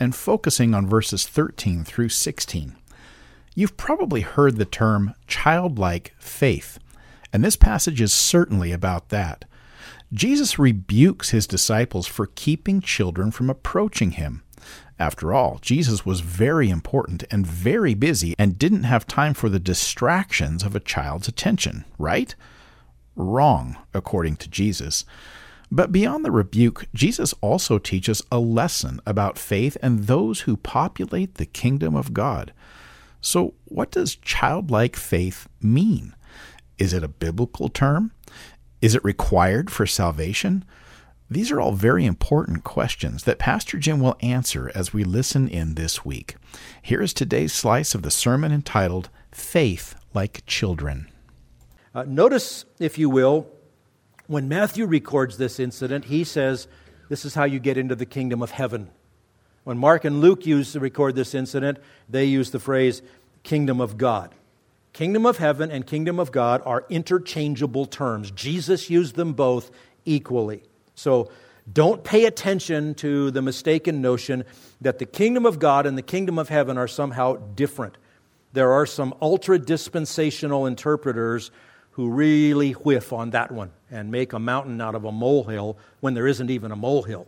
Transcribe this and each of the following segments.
and focusing on verses 13 through 16. You've probably heard the term childlike faith, and this passage is certainly about that. Jesus rebukes his disciples for keeping children from approaching him. After all, Jesus was very important and very busy and didn't have time for the distractions of a child's attention, right? Wrong, according to Jesus. But beyond the rebuke, Jesus also teaches a lesson about faith and those who populate the kingdom of God. So, what does childlike faith mean? Is it a biblical term? Is it required for salvation? These are all very important questions that Pastor Jim will answer as we listen in this week. Here is today's slice of the sermon entitled Faith Like Children. Uh, notice, if you will, when Matthew records this incident, he says, This is how you get into the kingdom of heaven. When Mark and Luke use to record this incident, they use the phrase kingdom of God. Kingdom of heaven and kingdom of God are interchangeable terms. Jesus used them both equally. So don't pay attention to the mistaken notion that the kingdom of God and the kingdom of heaven are somehow different. There are some ultra dispensational interpreters who really whiff on that one and make a mountain out of a molehill when there isn't even a molehill.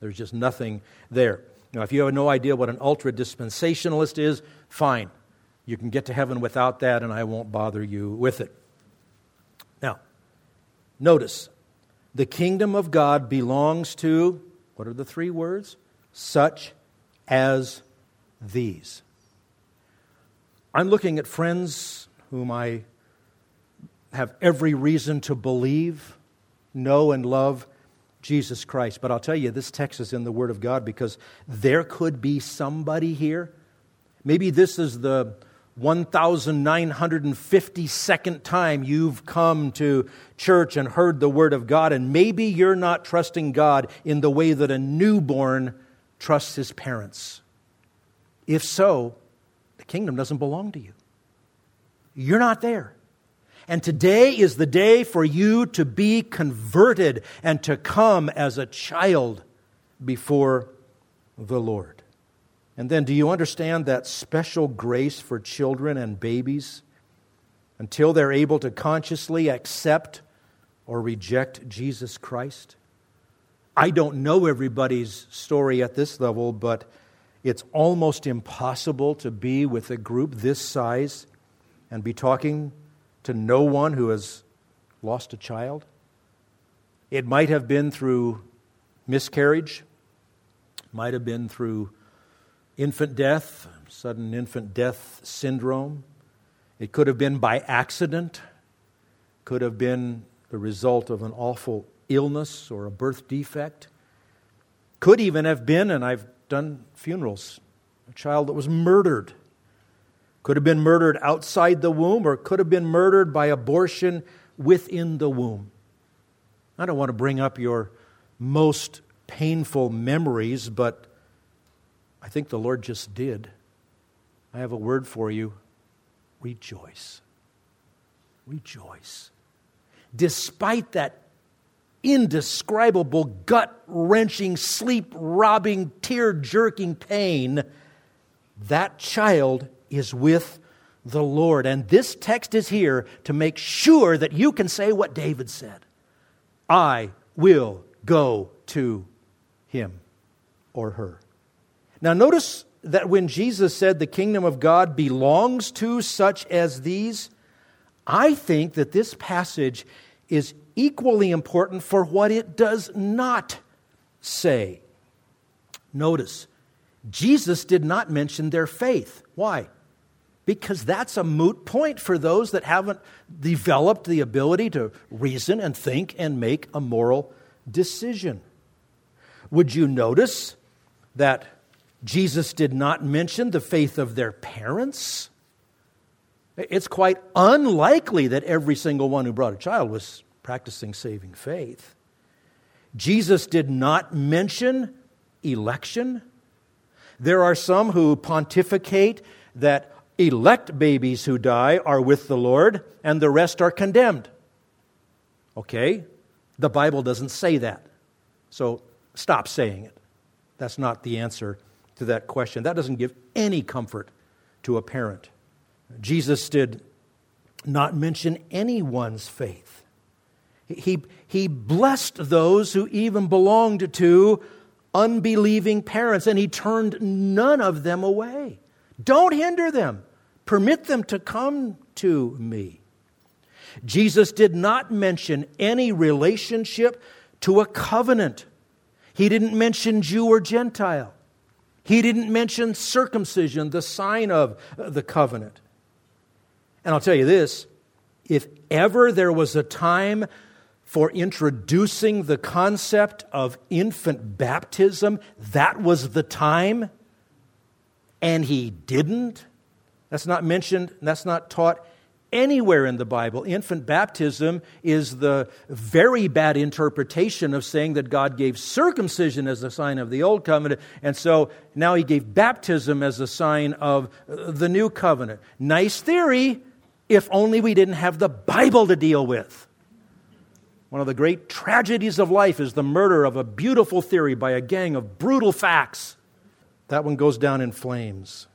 There's just nothing there. Now, if you have no idea what an ultra dispensationalist is, fine. You can get to heaven without that, and I won't bother you with it. Now, notice the kingdom of God belongs to, what are the three words? Such as these. I'm looking at friends whom I have every reason to believe, know, and love Jesus Christ. But I'll tell you, this text is in the Word of God because there could be somebody here. Maybe this is the 1,952nd time you've come to church and heard the Word of God, and maybe you're not trusting God in the way that a newborn trusts his parents. If so, the kingdom doesn't belong to you. You're not there. And today is the day for you to be converted and to come as a child before the Lord. And then, do you understand that special grace for children and babies until they're able to consciously accept or reject Jesus Christ? I don't know everybody's story at this level, but it's almost impossible to be with a group this size and be talking to no one who has lost a child. It might have been through miscarriage, might have been through infant death, sudden infant death syndrome. It could have been by accident, could have been the result of an awful illness or a birth defect. Could even have been, and I've done funerals, a child that was murdered could have been murdered outside the womb or could have been murdered by abortion within the womb. I don't want to bring up your most painful memories, but I think the Lord just did. I have a word for you rejoice. Rejoice. Despite that indescribable, gut wrenching, sleep robbing, tear jerking pain, that child is with the Lord. And this text is here to make sure that you can say what David said I will go to him or her. Now, notice that when Jesus said the kingdom of God belongs to such as these, I think that this passage is equally important for what it does not say. Notice, Jesus did not mention their faith. Why? Because that's a moot point for those that haven't developed the ability to reason and think and make a moral decision. Would you notice that Jesus did not mention the faith of their parents. It's quite unlikely that every single one who brought a child was practicing saving faith. Jesus did not mention election. There are some who pontificate that elect babies who die are with the Lord and the rest are condemned. Okay? The Bible doesn't say that. So stop saying it. That's not the answer to that question. That doesn't give any comfort to a parent. Jesus did not mention anyone's faith. He, he blessed those who even belonged to unbelieving parents, and he turned none of them away. Don't hinder them, permit them to come to me. Jesus did not mention any relationship to a covenant. He didn't mention Jew or Gentile. He didn't mention circumcision, the sign of uh, the covenant. And I'll tell you this if ever there was a time for introducing the concept of infant baptism, that was the time. And he didn't. That's not mentioned, that's not taught anywhere in the Bible. Infant baptism is the very bad interpretation of saying that God gave circumcision as a sign of the old covenant, and so now he gave baptism as a sign of uh, the new covenant. Nice theory, if only we didn't have the Bible to deal with. One of the great tragedies of life is the murder of a beautiful theory by a gang of brutal facts. That one goes down in flames.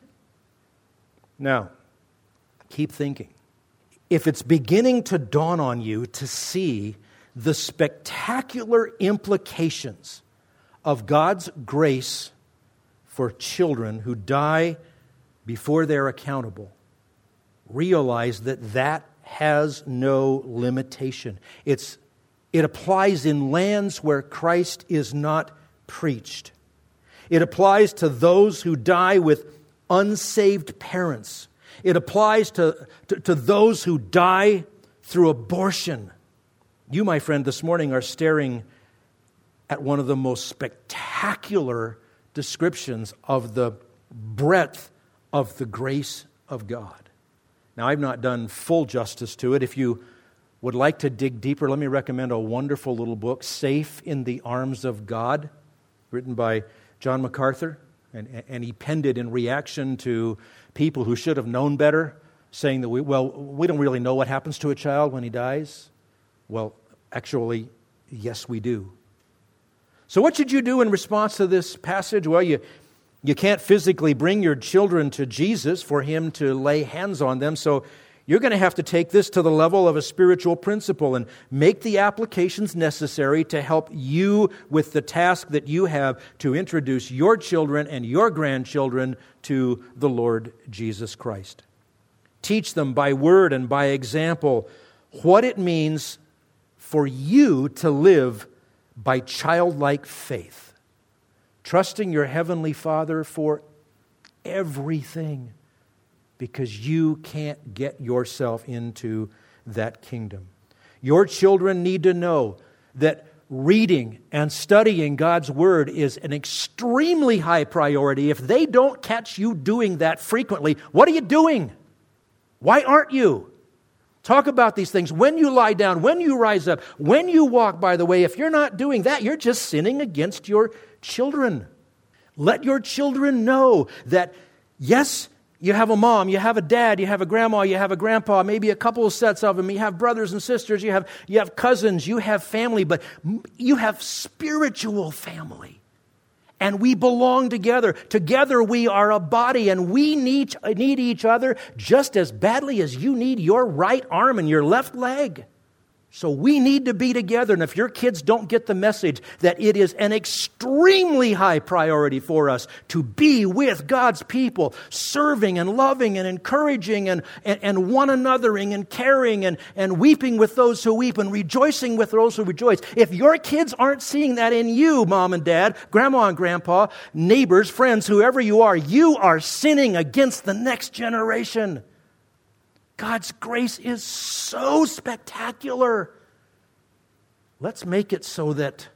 Now, keep thinking. If it's beginning to dawn on you to see the spectacular implications of God's grace for children who die before they're accountable, realize that that has no limitation. It's it applies in lands where Christ is not preached. It applies to those who die with unsaved parents. It applies to, to, to, those who die through abortion. You, my friend, this morning are staring at one of the most spectacular descriptions of the breadth of the grace of God. Now, I've not done full justice to it. If you would like to dig deeper, let me recommend a wonderful little book, Safe in the Arms of God, written by John MacArthur. And, and he penned it in reaction to people who should have known better, saying that, we, well, we don't really know what happens to a child when he dies. Well, actually, yes, we do. So, what should you do in response to this passage? Well, you, you can't physically bring your children to Jesus for him to lay hands on them, so you're going to have to take this to the level of a spiritual principle and make the applications necessary to help you with the task that you have to introduce your children and your grandchildren to the Lord Jesus Christ. Teach them by word and by example what it means for you to live by childlike faith, trusting your Heavenly Father for everything because you can't get yourself into that kingdom. Your children need to know that reading and studying God's Word is an extremely high priority. If they don't catch you doing that frequently, what are you doing? Why aren't you? Talk about these things when you lie down, when you rise up, when you walk, by the way. If you're not doing that, you're just sinning against your children. Let your children know that, yes, you have a mom, you have a dad, you have a grandma, you have a grandpa, maybe a couple of sets of them. You have brothers and sisters, you have, you have cousins, you have family, but you have spiritual family. And we belong together. Together we are a body and we need, need each other just as badly as you need your right arm and your left leg. So we need to be together. And if your kids don't get the message that it is an extremely high priority for us to be with God's people, serving and loving and encouraging and, and, and one anothering and caring and, and weeping with those who weep and rejoicing with those who rejoice. If your kids aren't seeing that in you, mom and dad, grandma and grandpa, neighbors, friends, whoever you are, you are sinning against the next generation. God's grace is so spectacular. Let's make it so that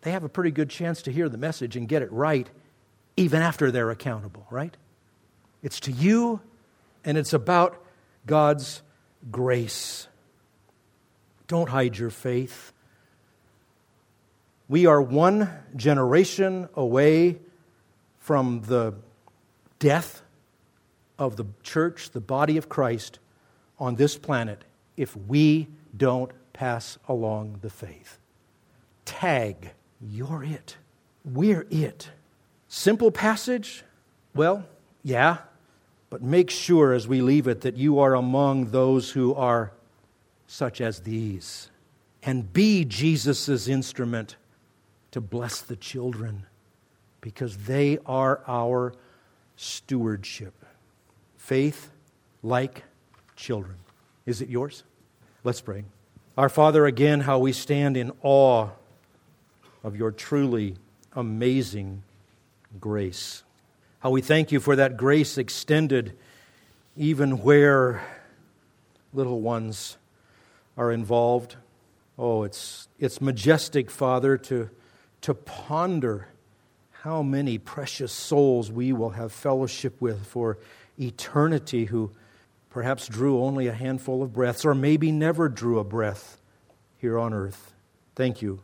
they have a pretty good chance to hear the message and get it right even after they're accountable, right? It's to you, and it's about God's grace. Don't hide your faith. We are one generation away from the death of the church, the body of Christ, on this planet if we don't pass along the faith. Tag, you're it. We're it. Simple passage? Well, yeah, but make sure as we leave it that you are among those who are such as these. And be Jesus' instrument to bless the children because they are our stewardship. Faith like children. Is it yours? Let's pray. Our Father, again, how we stand in awe of your truly amazing grace. How we thank you for that grace extended even where little ones are involved. Oh, it's, it's majestic, Father, to, to ponder how many precious souls we will have fellowship with for eternity who perhaps drew only a handful of breaths or maybe never drew a breath here on earth. Thank you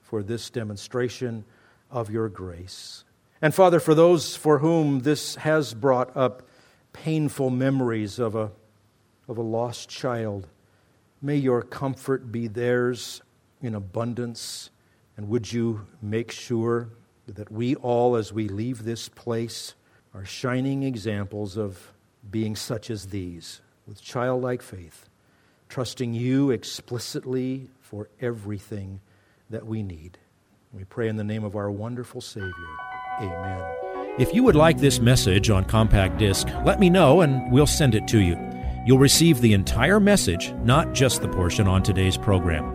for this demonstration of your grace. And Father, for those for whom this has brought up painful memories of a, of a lost child, may your comfort be theirs in abundance. And would you make sure that we all, as we leave this place, are shining examples of being such as these, with childlike faith, trusting you explicitly for everything that we need. We pray in the name of our wonderful Savior. Amen. If you would like this message on compact disc, let me know and we'll send it to you. You'll receive the entire message, not just the portion on today's program.